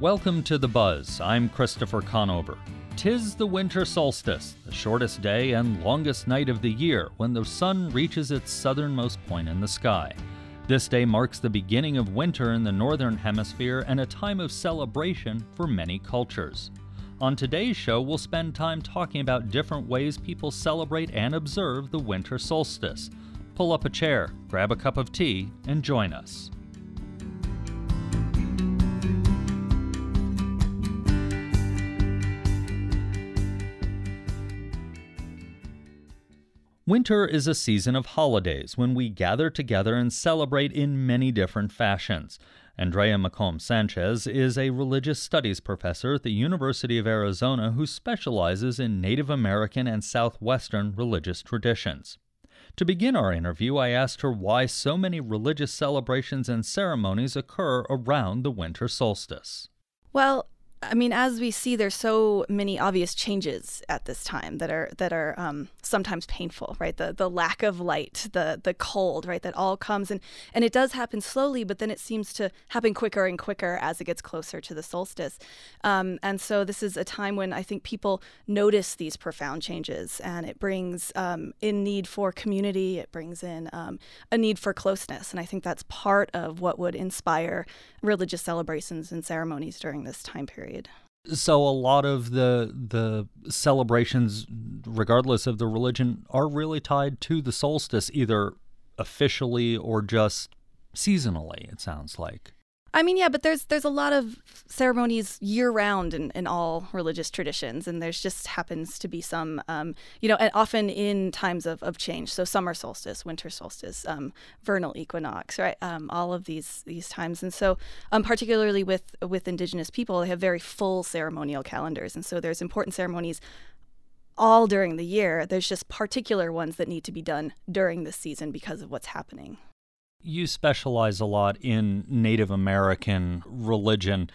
Welcome to The Buzz. I'm Christopher Conover. Tis the winter solstice, the shortest day and longest night of the year when the sun reaches its southernmost point in the sky. This day marks the beginning of winter in the Northern Hemisphere and a time of celebration for many cultures. On today's show, we'll spend time talking about different ways people celebrate and observe the winter solstice. Pull up a chair, grab a cup of tea, and join us. Winter is a season of holidays when we gather together and celebrate in many different fashions. Andrea McComb Sanchez is a religious studies professor at the University of Arizona who specializes in Native American and Southwestern religious traditions. To begin our interview, I asked her why so many religious celebrations and ceremonies occur around the winter solstice. Well, I mean, as we see, there's so many obvious changes at this time that are that are um, sometimes painful, right? The the lack of light, the the cold, right? That all comes and and it does happen slowly, but then it seems to happen quicker and quicker as it gets closer to the solstice. Um, and so this is a time when I think people notice these profound changes, and it brings um, in need for community. It brings in um, a need for closeness, and I think that's part of what would inspire religious celebrations and ceremonies during this time period period. So a lot of the the celebrations, regardless of the religion, are really tied to the solstice, either officially or just seasonally. It sounds like. I mean, yeah, but there's there's a lot of ceremonies year round in, in all religious traditions, and there's just happens to be some, um, you know, and often in times of, of change. So summer solstice, winter solstice, um, vernal equinox, right? Um, all of these these times, and so um, particularly with with Indigenous people, they have very full ceremonial calendars, and so there's important ceremonies all during the year. There's just particular ones that need to be done during the season because of what's happening. You specialize a lot in Native American religion.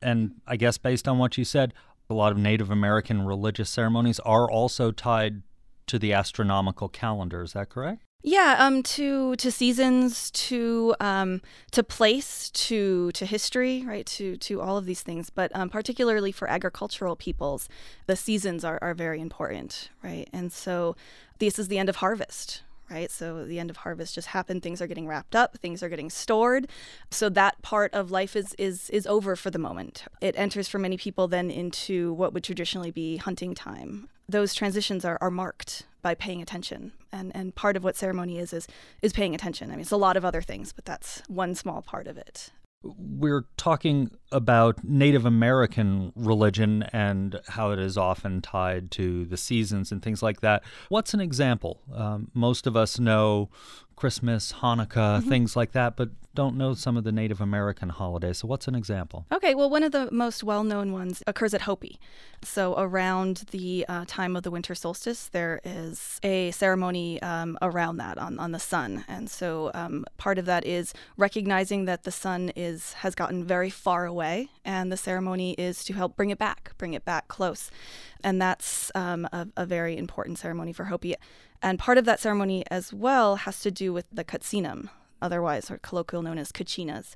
And I guess based on what you said, a lot of Native American religious ceremonies are also tied to the astronomical calendar. Is that correct? Yeah, um, to to seasons, to um, to place, to to history, right? To to all of these things, but um, particularly for agricultural peoples, the seasons are, are very important, right? And so this is the end of harvest, right? So the end of harvest just happened. Things are getting wrapped up. Things are getting stored. So that part of life is is is over for the moment. It enters for many people then into what would traditionally be hunting time. Those transitions are, are marked by paying attention, and and part of what ceremony is is is paying attention. I mean, it's a lot of other things, but that's one small part of it we're talking about Native American religion and how it is often tied to the seasons and things like that. What's an example? Um, most of us know Christmas, Hanukkah, mm-hmm. things like that, but don't know some of the Native American holidays. So, what's an example? Okay, well, one of the most well known ones occurs at Hopi. So, around the uh, time of the winter solstice, there is a ceremony um, around that on, on the sun. And so, um, part of that is recognizing that the sun is has gotten very far away, and the ceremony is to help bring it back, bring it back close. And that's um, a, a very important ceremony for Hopi. And part of that ceremony as well has to do with the Katsinam, otherwise or colloquial known as Kachinas.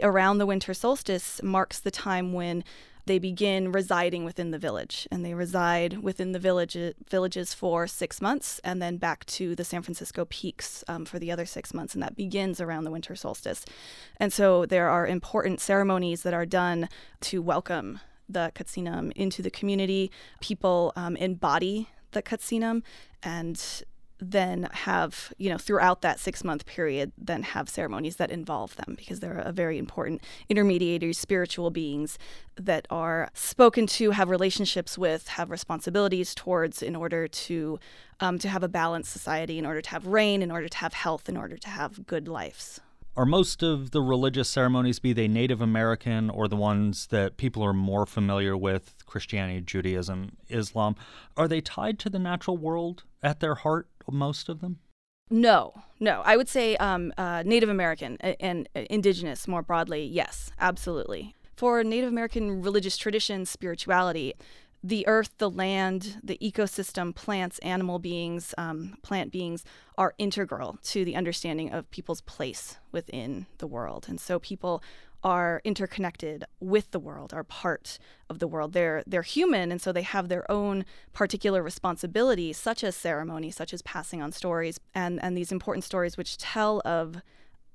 Around the winter solstice marks the time when they begin residing within the village and they reside within the village, villages for six months and then back to the San Francisco peaks um, for the other six months and that begins around the winter solstice. And so there are important ceremonies that are done to welcome the Katsinam into the community. People um, embody the Katsinam and then have, you know, throughout that six month period, then have ceremonies that involve them because they're a very important intermediaries, spiritual beings that are spoken to, have relationships with, have responsibilities towards in order to um, to have a balanced society, in order to have rain, in order to have health, in order to have good lives. Are most of the religious ceremonies, be they Native American or the ones that people are more familiar with, Christianity, Judaism, Islam, are they tied to the natural world at their heart, most of them? No, no. I would say um, uh, Native American and indigenous more broadly, yes, absolutely. For Native American religious tradition, spirituality, the earth, the land, the ecosystem, plants, animal beings, um, plant beings are integral to the understanding of people's place within the world. And so people are interconnected with the world, are part of the world. They're they're human, and so they have their own particular responsibilities, such as ceremony, such as passing on stories, and and these important stories which tell of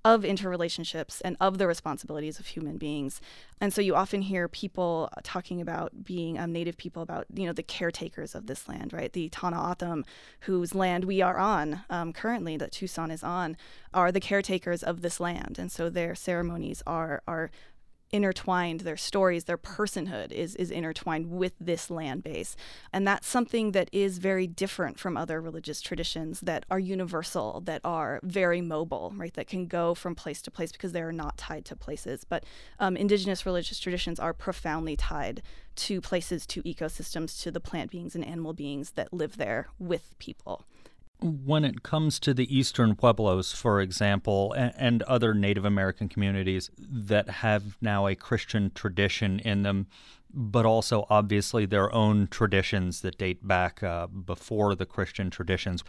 of interrelationships and of the responsibilities of human beings. And so you often hear people talking about being um, native people, about you know the caretakers of this land, right? The Tohono O'odham, whose land we are on um, currently, that Tucson is on, are the caretakers of this land, and so their ceremonies are are intertwined their stories their personhood is is intertwined with this land base. And that's something that is very different from other religious traditions that are universal that are very mobile right? That can go from place to place because they are not tied to places. But um, indigenous religious traditions are profoundly tied to places to ecosystems to the plant beings and animal beings that live there with people when it comes to the Eastern Pueblos, for example, and, and, other Native American communities that have now a Christian tradition in them, but also obviously their own traditions that date back uh, before the Christian traditions,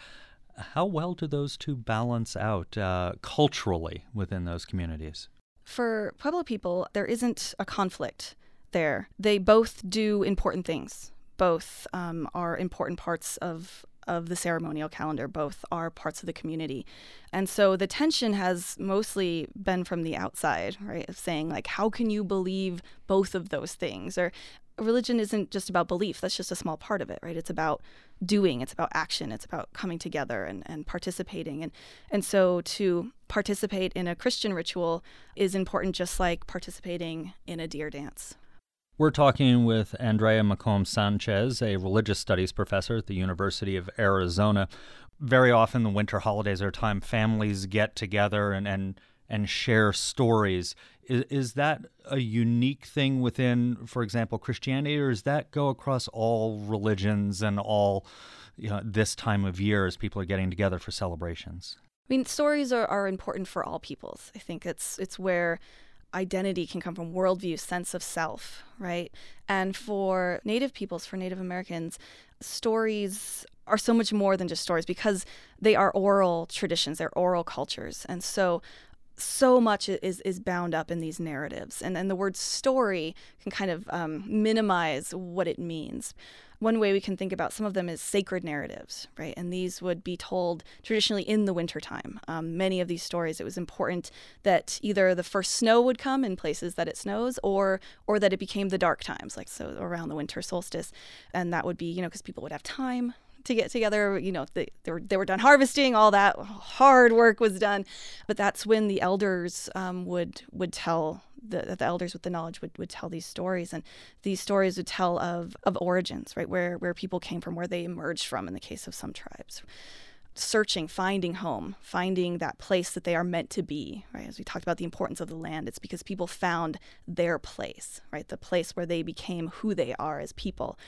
how well do those two balance out uh, culturally within those communities? For Pueblo people, there isn't a conflict there. They both do important things both um, are important parts of of the ceremonial calendar. Both are parts of the community. And so the tension has mostly been from the outside, right? Of saying, like, how can you believe both of those things? Or religion isn't just about belief, that's just a small part of it, right? It's about doing, it's about action, it's about coming together and, and participating. And, and so to participate in a Christian ritual is important, just like participating in a deer dance. We're talking with Andrea McComb Sanchez, a religious studies professor at the University of Arizona. Very often, the winter holidays are a time families get together and, and, and share stories. Is, is that a unique thing within, for example, Christianity, or does that go across all religions and all you know, this time of year as people are getting together for celebrations? I mean, stories are, are important for all peoples. I think it's it's where identity can come from worldview, sense of self, right? And for Native peoples, for Native Americans, stories are so much more than just stories because they are oral traditions, they're oral cultures. And so so much is is bound up in these narratives and then the word story can kind of um, minimize what it means one way we can think about some of them is sacred narratives, right? And these would be told traditionally in the wintertime. Um, many of these stories, it was important that either the first snow would come in places that it snows, or or that it became the dark times, like so around the winter solstice, and that would be you know because people would have time to get together. You know, they, they, were, they were done harvesting, all that hard work was done. But that's when the elders um, would would tell the, the elders with the knowledge would, would tell these stories and these stories would tell of, of origins right where where people came from where they emerged from in the case of some tribes searching, finding home, finding that place that they are meant to be, right? As we talked about the importance of the land, it's because people found their place, right? The place where they became who they are as people.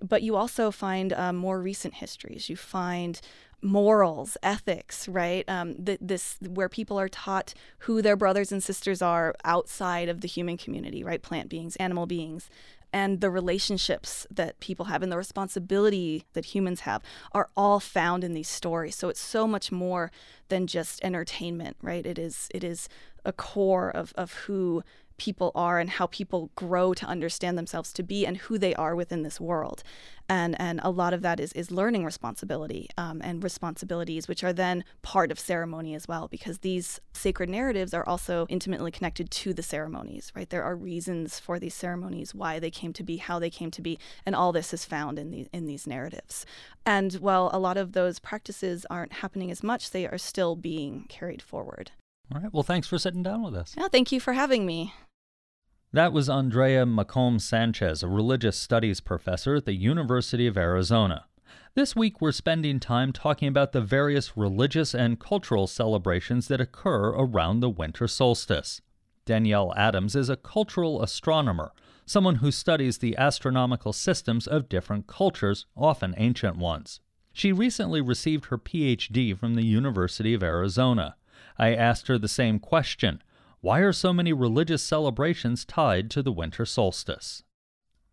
But you also find um, more recent histories. You find morals, ethics, right? Um, th- this where people are taught who their brothers and sisters are outside of the human community, right? Plant beings, animal beings, and the relationships that people have and the responsibility that humans have are all found in these stories. So it's so much more than just entertainment, right? It is it is a core of, of who people are and how people grow to understand themselves to be and who they are within this world. And, and a lot of that is, is learning responsibility um, and responsibilities, which are then part of ceremony as well, because these sacred narratives are also intimately connected to the ceremonies, right? There are reasons for these ceremonies, why they came to be, how they came to be, and all this is found in, the, in these narratives. And while a lot of those practices aren't happening as much, they are still being carried forward. All right. Well, thanks for sitting down with us. Yeah, thank you for having me. That was Andrea McComb Sanchez, a religious studies professor at the University of Arizona. This week, we're spending time talking about the various religious and cultural celebrations that occur around the winter solstice. Danielle Adams is a cultural astronomer, someone who studies the astronomical systems of different cultures, often ancient ones. She recently received her PhD from the University of Arizona. I asked her the same question why are so many religious celebrations tied to the winter solstice?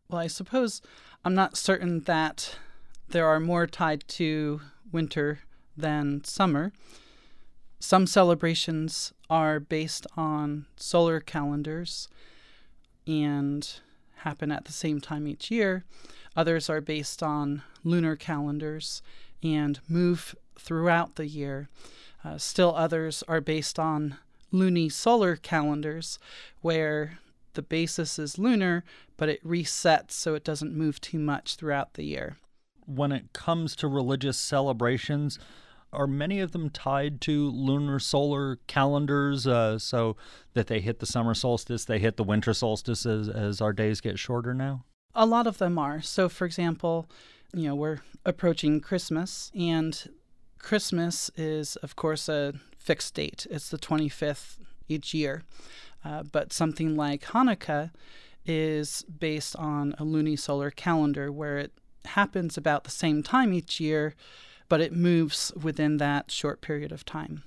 Well, I suppose I'm not certain that there are more tied to winter than summer. Some celebrations are based on solar calendars and happen at the same time each year. Others are based on lunar calendars and move throughout the year. Uh, still, others are based on lunisolar calendars, where the basis is lunar, but it resets so it doesn't move too much throughout the year. When it comes to religious celebrations, are many of them tied to lunar solar calendars uh, so that they hit the summer solstice, they hit the winter solstice as, as our days get shorter now? A lot of them are. So, for example, you know, we're approaching Christmas, and Christmas is, of course, a fixed date. It's the 25th each year. Uh, but something like Hanukkah is based on a lunisolar calendar where it happens about the same time each year, but it moves within that short period of time.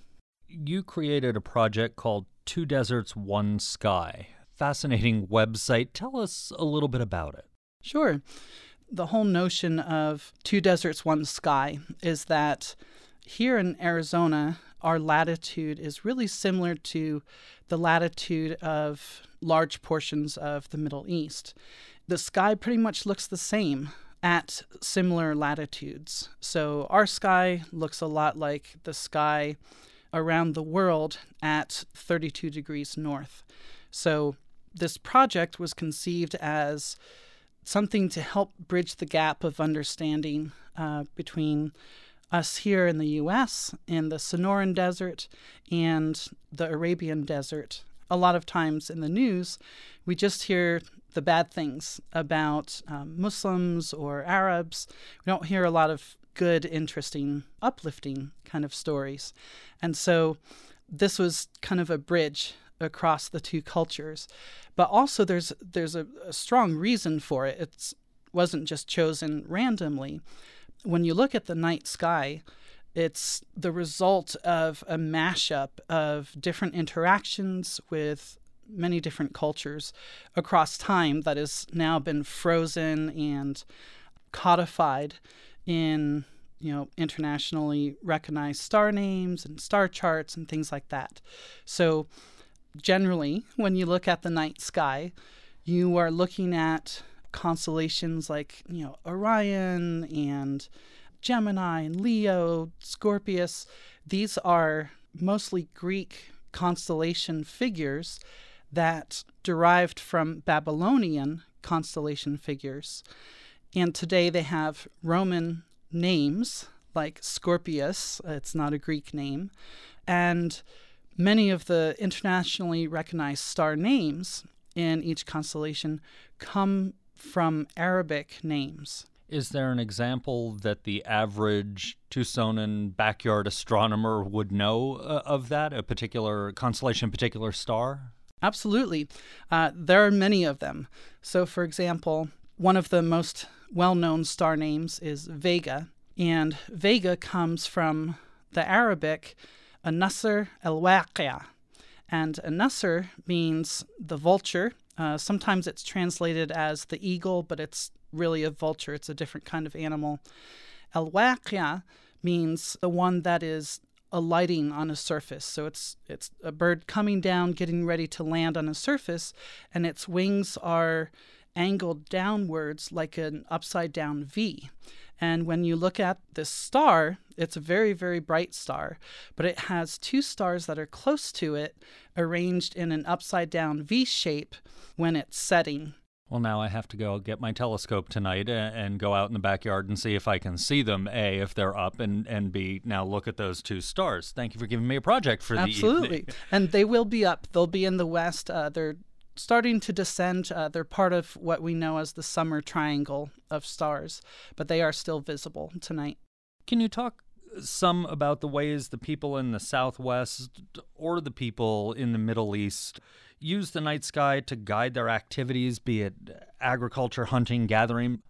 You created a project called Two Deserts, One Sky. Fascinating website. Tell us a little bit about it. Sure. The whole notion of two deserts, one sky is that here in Arizona, our latitude is really similar to the latitude of large portions of the Middle East. The sky pretty much looks the same at similar latitudes. So our sky looks a lot like the sky around the world at 32 degrees north. So this project was conceived as something to help bridge the gap of understanding uh, between us here in the US in the Sonoran Desert and the Arabian Desert. A lot of times in the news, we just hear the bad things about um, Muslims or Arabs. We don't hear a lot of good, interesting, uplifting kind of stories. And so this was kind of a bridge across the two cultures. But also there's there's a, a strong reason for it. It wasn't just chosen randomly. When you look at the night sky, it's the result of a mashup of different interactions with many different cultures across time that has now been frozen and codified in you know internationally recognized star names and star charts and things like that. So generally when you look at the night sky, you are looking at constellations like, you know, Orion and Gemini and Leo, Scorpius. These are mostly Greek constellation figures that derived from Babylonian constellation figures. And today they have Roman names like Scorpius, it's not a Greek name, and many of the internationally recognized star names in each constellation come from Arabic names. Is there an example that the average Tucsonan backyard astronomer would know uh, of that, a particular constellation, particular star? Absolutely. Uh, there are many of them. So, for example, one of the most well known star names is Vega, and Vega comes from the Arabic An-Nasr al-Waqia. And An-Nasr means the vulture. Uh, sometimes it's translated as the eagle, but it's really a vulture. It's a different kind of animal. El waqia means the one that is alighting on a surface. So it's it's a bird coming down, getting ready to land on a surface, and its wings are angled downwards like an upside down V. And when you look at this star, it's a very, very bright star, but it has two stars that are close to it arranged in an upside down V shape when it's setting. Well, now I have to go get my telescope tonight and go out in the backyard and see if I can see them. A, if they're up, and and B, now look at those two stars. Thank you for giving me a project for Absolutely. the evening. and they will be up. They'll be in the west. Uh, they're starting to descend. Uh, they're part of what we know as the summer triangle of stars, but they are still visible tonight. Can you talk some about the ways the people in the Southwest or the people in the Middle East use the night sky to guide their activities, be it agriculture, hunting, gathering?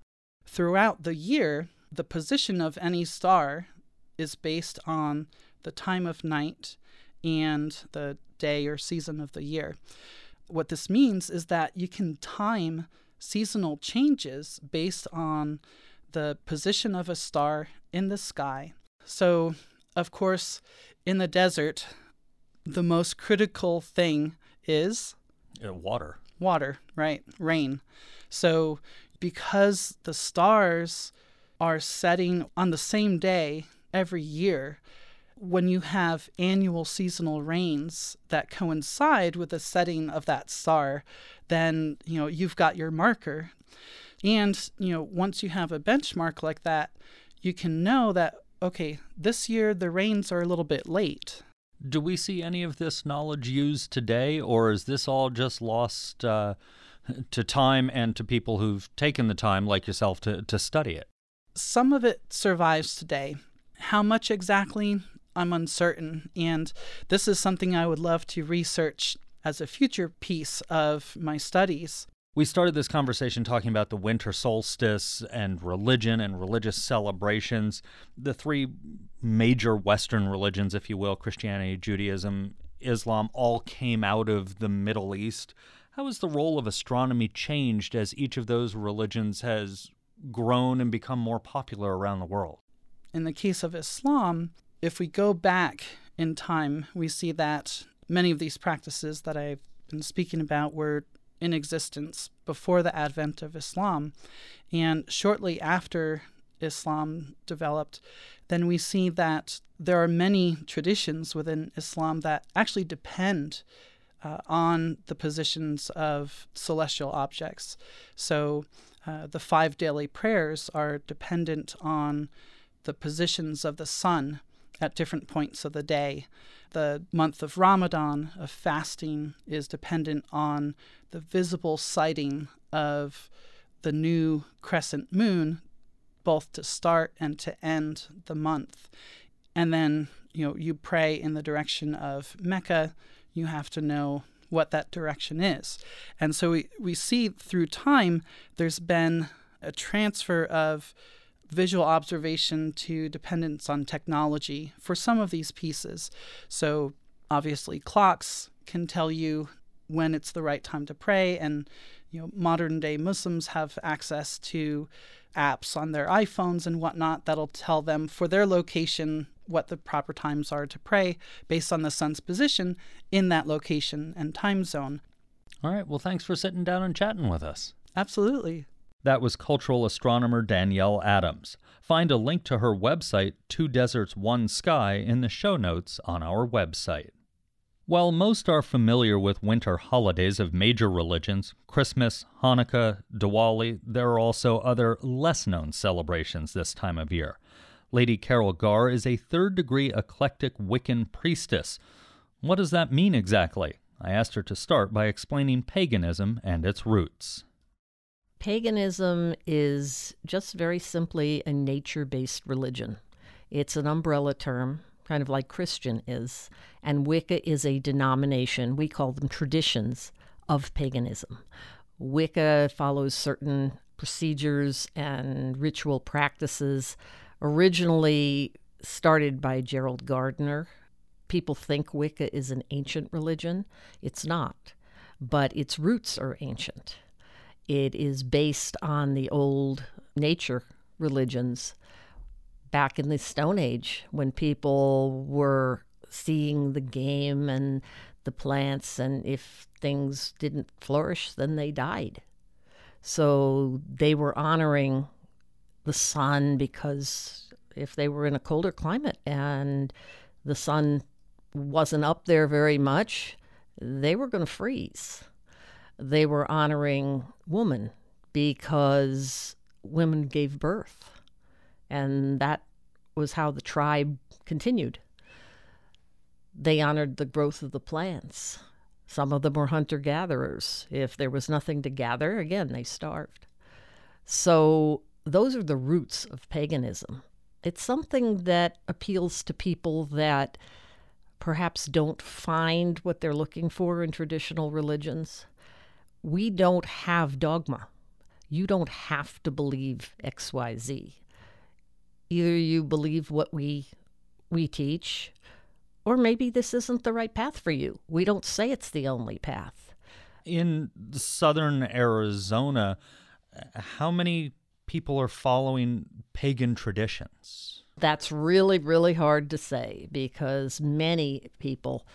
Throughout the year, the position of any star is based on the time of night and the day or season of the year what this means is that you can time seasonal changes based on the position of a star in the sky. So, of course, in the desert, the most critical thing is uh, water. Water, right? Rain. So, because the stars are setting on the same day every year, when you have annual seasonal rains that coincide with the setting of that star, then you know you've got your marker. And you know, once you have a benchmark like that, you can know that okay, this year the rains are a little bit late. Do we see any of this knowledge used today, or is this all just lost uh, to time and to people who've taken the time, like yourself, to, to study it? Some of it survives today. How much exactly? I'm uncertain. And this is something I would love to research as a future piece of my studies. We started this conversation talking about the winter solstice and religion and religious celebrations. The three major Western religions, if you will Christianity, Judaism, Islam all came out of the Middle East. How has the role of astronomy changed as each of those religions has grown and become more popular around the world? In the case of Islam, if we go back in time, we see that many of these practices that I've been speaking about were in existence before the advent of Islam. And shortly after Islam developed, then we see that there are many traditions within Islam that actually depend uh, on the positions of celestial objects. So uh, the five daily prayers are dependent on the positions of the sun at different points of the day. The month of Ramadan, of fasting, is dependent on the visible sighting of the new crescent moon, both to start and to end the month. And then, you know, you pray in the direction of Mecca, you have to know what that direction is. And so we, we see through time there's been a transfer of visual observation to dependence on technology for some of these pieces. So, obviously, clocks can tell you when it's the right time to pray, and you know, modern day Muslims have access to apps on their iPhones and whatnot that'll tell them for their location what the proper times are to pray based on the sun's position in that location and time zone. All right. Well, thanks for sitting down and chatting with us. Absolutely. That was cultural astronomer Danielle Adams. Find a link to her website, Two Deserts, One Sky, in the show notes on our website. While most are familiar with winter holidays of major religions, Christmas, Hanukkah, Diwali, there are also other less known celebrations this time of year. Lady Carol Garr is a third degree eclectic Wiccan priestess. What does that mean exactly? I asked her to start by explaining paganism and its roots. Paganism is just very simply a nature based religion. It's an umbrella term, kind of like Christian is, and Wicca is a denomination, we call them traditions, of paganism. Wicca follows certain procedures and ritual practices, originally started by Gerald Gardner. People think Wicca is an ancient religion. It's not, but its roots are ancient. It is based on the old nature religions back in the Stone Age when people were seeing the game and the plants, and if things didn't flourish, then they died. So they were honoring the sun because if they were in a colder climate and the sun wasn't up there very much, they were going to freeze they were honoring woman because women gave birth. And that was how the tribe continued. They honored the growth of the plants. Some of them were hunter gatherers. If there was nothing to gather, again, they starved. So, those are the roots of paganism. It's something that appeals to people that perhaps don't find what they're looking for in traditional religions we don't have dogma. You don't have to believe XYZ. Either you believe what we we teach, or maybe this isn't the right path for you. We don't say it's the only path. In southern Arizona, how many people are following pagan traditions? That's really, really hard to say because many people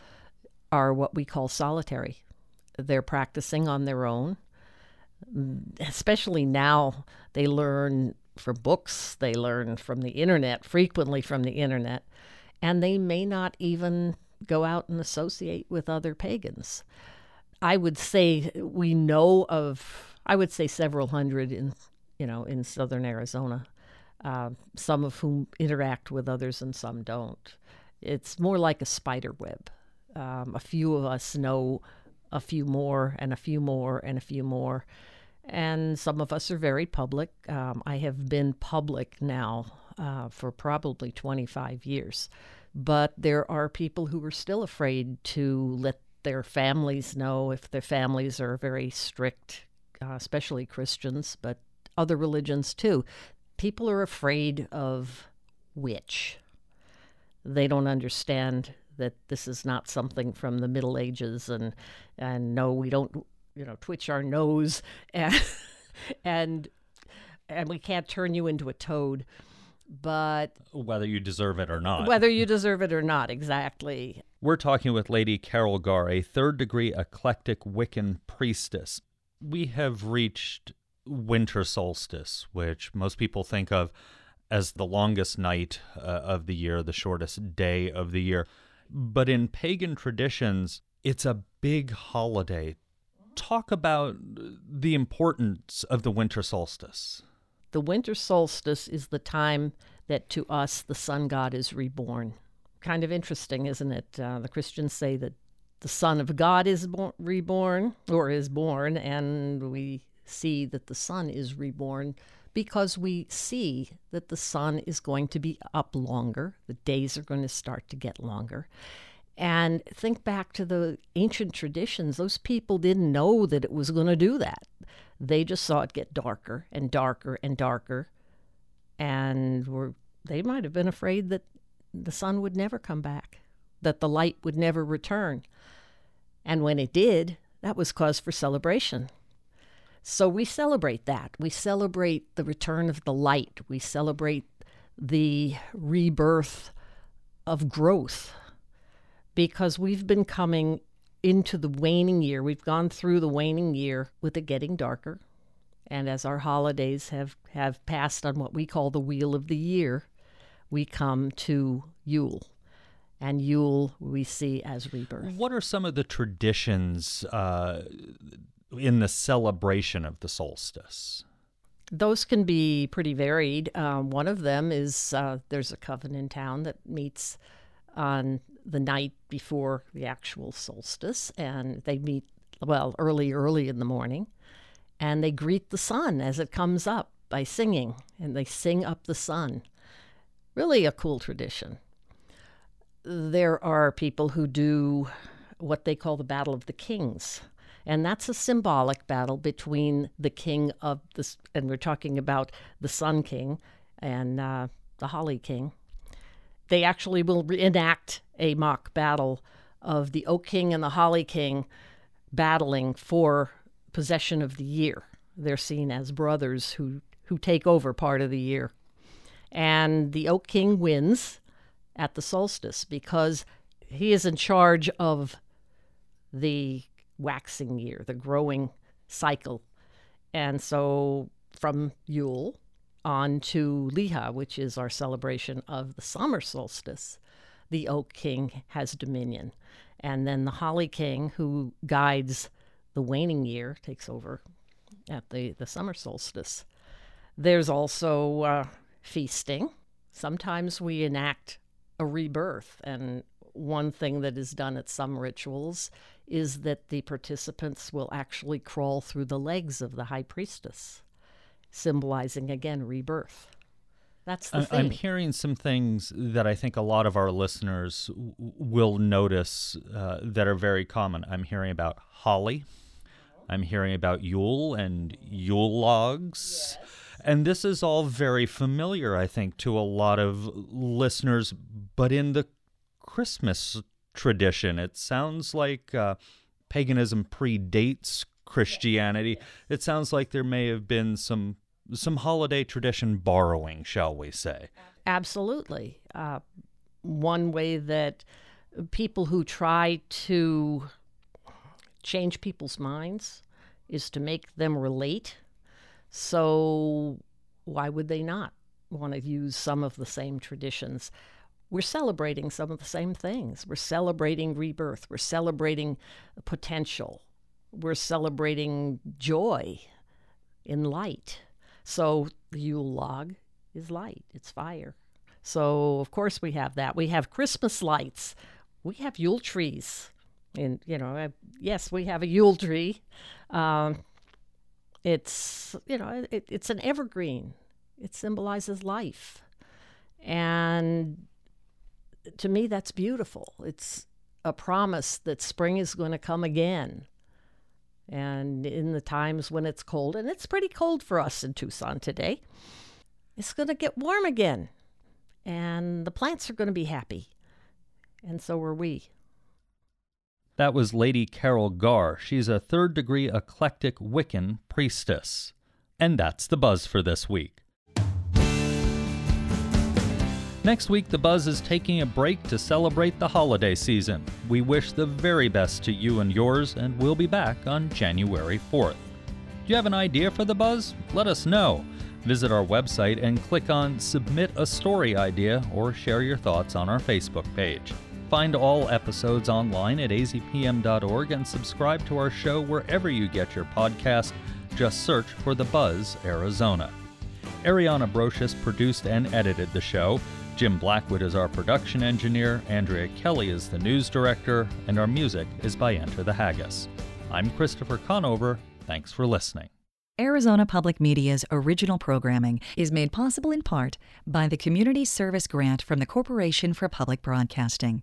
are what we call solitary. They're practicing on their own. Especially now, they learn from books, they learn from the internet, frequently from the internet, and they may not even go out and associate with other pagans. I would say we know of, I would say several hundred in, you know, in southern Arizona, uh, some of whom interact with others and some don't. It's more like a spider web. Um, a few of us know a few more and a few more and a few more. And some of us are very public. Um, I have been public now uh, for probably 25 years. But there are people who are still afraid to let their families know if their families are very strict, uh, especially Christians, but other religions too. People are afraid of witch. They don't understand that this is not something from the Middle Ages, and and no, we don't, you know, twitch our nose, and and and we can't turn you into a toad but whether you deserve it or not. Whether you deserve it or not, exactly. We're talking with Lady Carol Garr, a third degree eclectic Wiccan priestess. We have reached winter solstice, which most people think of as the longest night uh, of the year, the shortest day of the year. But in pagan traditions, it's a big holiday. Talk about the importance of the winter solstice. The winter solstice is the time that to us the sun god is reborn. Kind of interesting, isn't it? Uh, the Christians say that the Son of God is bo- reborn or is born, and we see that the sun is reborn because we see that the sun is going to be up longer. The days are going to start to get longer. And think back to the ancient traditions. Those people didn't know that it was going to do that. They just saw it get darker and darker and darker. And were they might have been afraid that the sun would never come back, that the light would never return. And when it did, that was cause for celebration. So we celebrate that. We celebrate the return of the light. We celebrate the rebirth of growth because we've been coming into the waning year. We've gone through the waning year with it getting darker. And as our holidays have, have passed on what we call the wheel of the year, we come to Yule. And Yule we see as rebirth. What are some of the traditions uh, in the celebration of the solstice? Those can be pretty varied. Um, one of them is uh, there's a coven in town that meets on the night before the actual solstice, and they meet, well, early, early in the morning, and they greet the sun as it comes up by singing, and they sing up the sun. Really a cool tradition. There are people who do what they call the Battle of the Kings. And that's a symbolic battle between the king of this, and we're talking about the Sun King and uh, the Holly King, they actually will enact a mock battle of the Oak King and the Holly King battling for possession of the year. They're seen as brothers who, who take over part of the year. And the Oak King wins at the solstice because he is in charge of the waxing year, the growing cycle. And so from Yule, on to Litha, which is our celebration of the summer solstice, the Oak King has dominion. And then the Holly King, who guides the waning year, takes over at the, the summer solstice. There's also uh, feasting. Sometimes we enact a rebirth. And one thing that is done at some rituals is that the participants will actually crawl through the legs of the high priestess symbolizing again rebirth. That's the thing. I'm hearing some things that I think a lot of our listeners w- will notice uh, that are very common. I'm hearing about holly. I'm hearing about Yule and Yule logs. Yes. And this is all very familiar, I think, to a lot of listeners. But in the Christmas tradition, it sounds like uh, paganism predates Christianity, it sounds like there may have been some some holiday tradition borrowing, shall we say? Absolutely. Uh, one way that people who try to change people's minds is to make them relate. So, why would they not want to use some of the same traditions? We're celebrating some of the same things. We're celebrating rebirth. We're celebrating potential. We're celebrating joy in light. So, the Yule log is light, it's fire. So, of course, we have that. We have Christmas lights. We have Yule trees. And, you know, yes, we have a Yule tree. Um, it's, you know, it, it's an evergreen, it symbolizes life. And to me, that's beautiful. It's a promise that spring is going to come again. And in the times when it's cold, and it's pretty cold for us in Tucson today, it's going to get warm again. And the plants are going to be happy. And so are we. That was Lady Carol Gar. She's a third degree eclectic Wiccan priestess. And that's the buzz for this week. Next week, The Buzz is taking a break to celebrate the holiday season. We wish the very best to you and yours, and we'll be back on January 4th. Do you have an idea for The Buzz? Let us know. Visit our website and click on Submit a Story Idea or share your thoughts on our Facebook page. Find all episodes online at azpm.org and subscribe to our show wherever you get your podcast. Just search for The Buzz Arizona. Ariana Brocious produced and edited the show. Jim Blackwood is our production engineer, Andrea Kelly is the news director, and our music is by Enter the Haggis. I'm Christopher Conover. Thanks for listening. Arizona Public Media's original programming is made possible in part by the Community Service Grant from the Corporation for Public Broadcasting.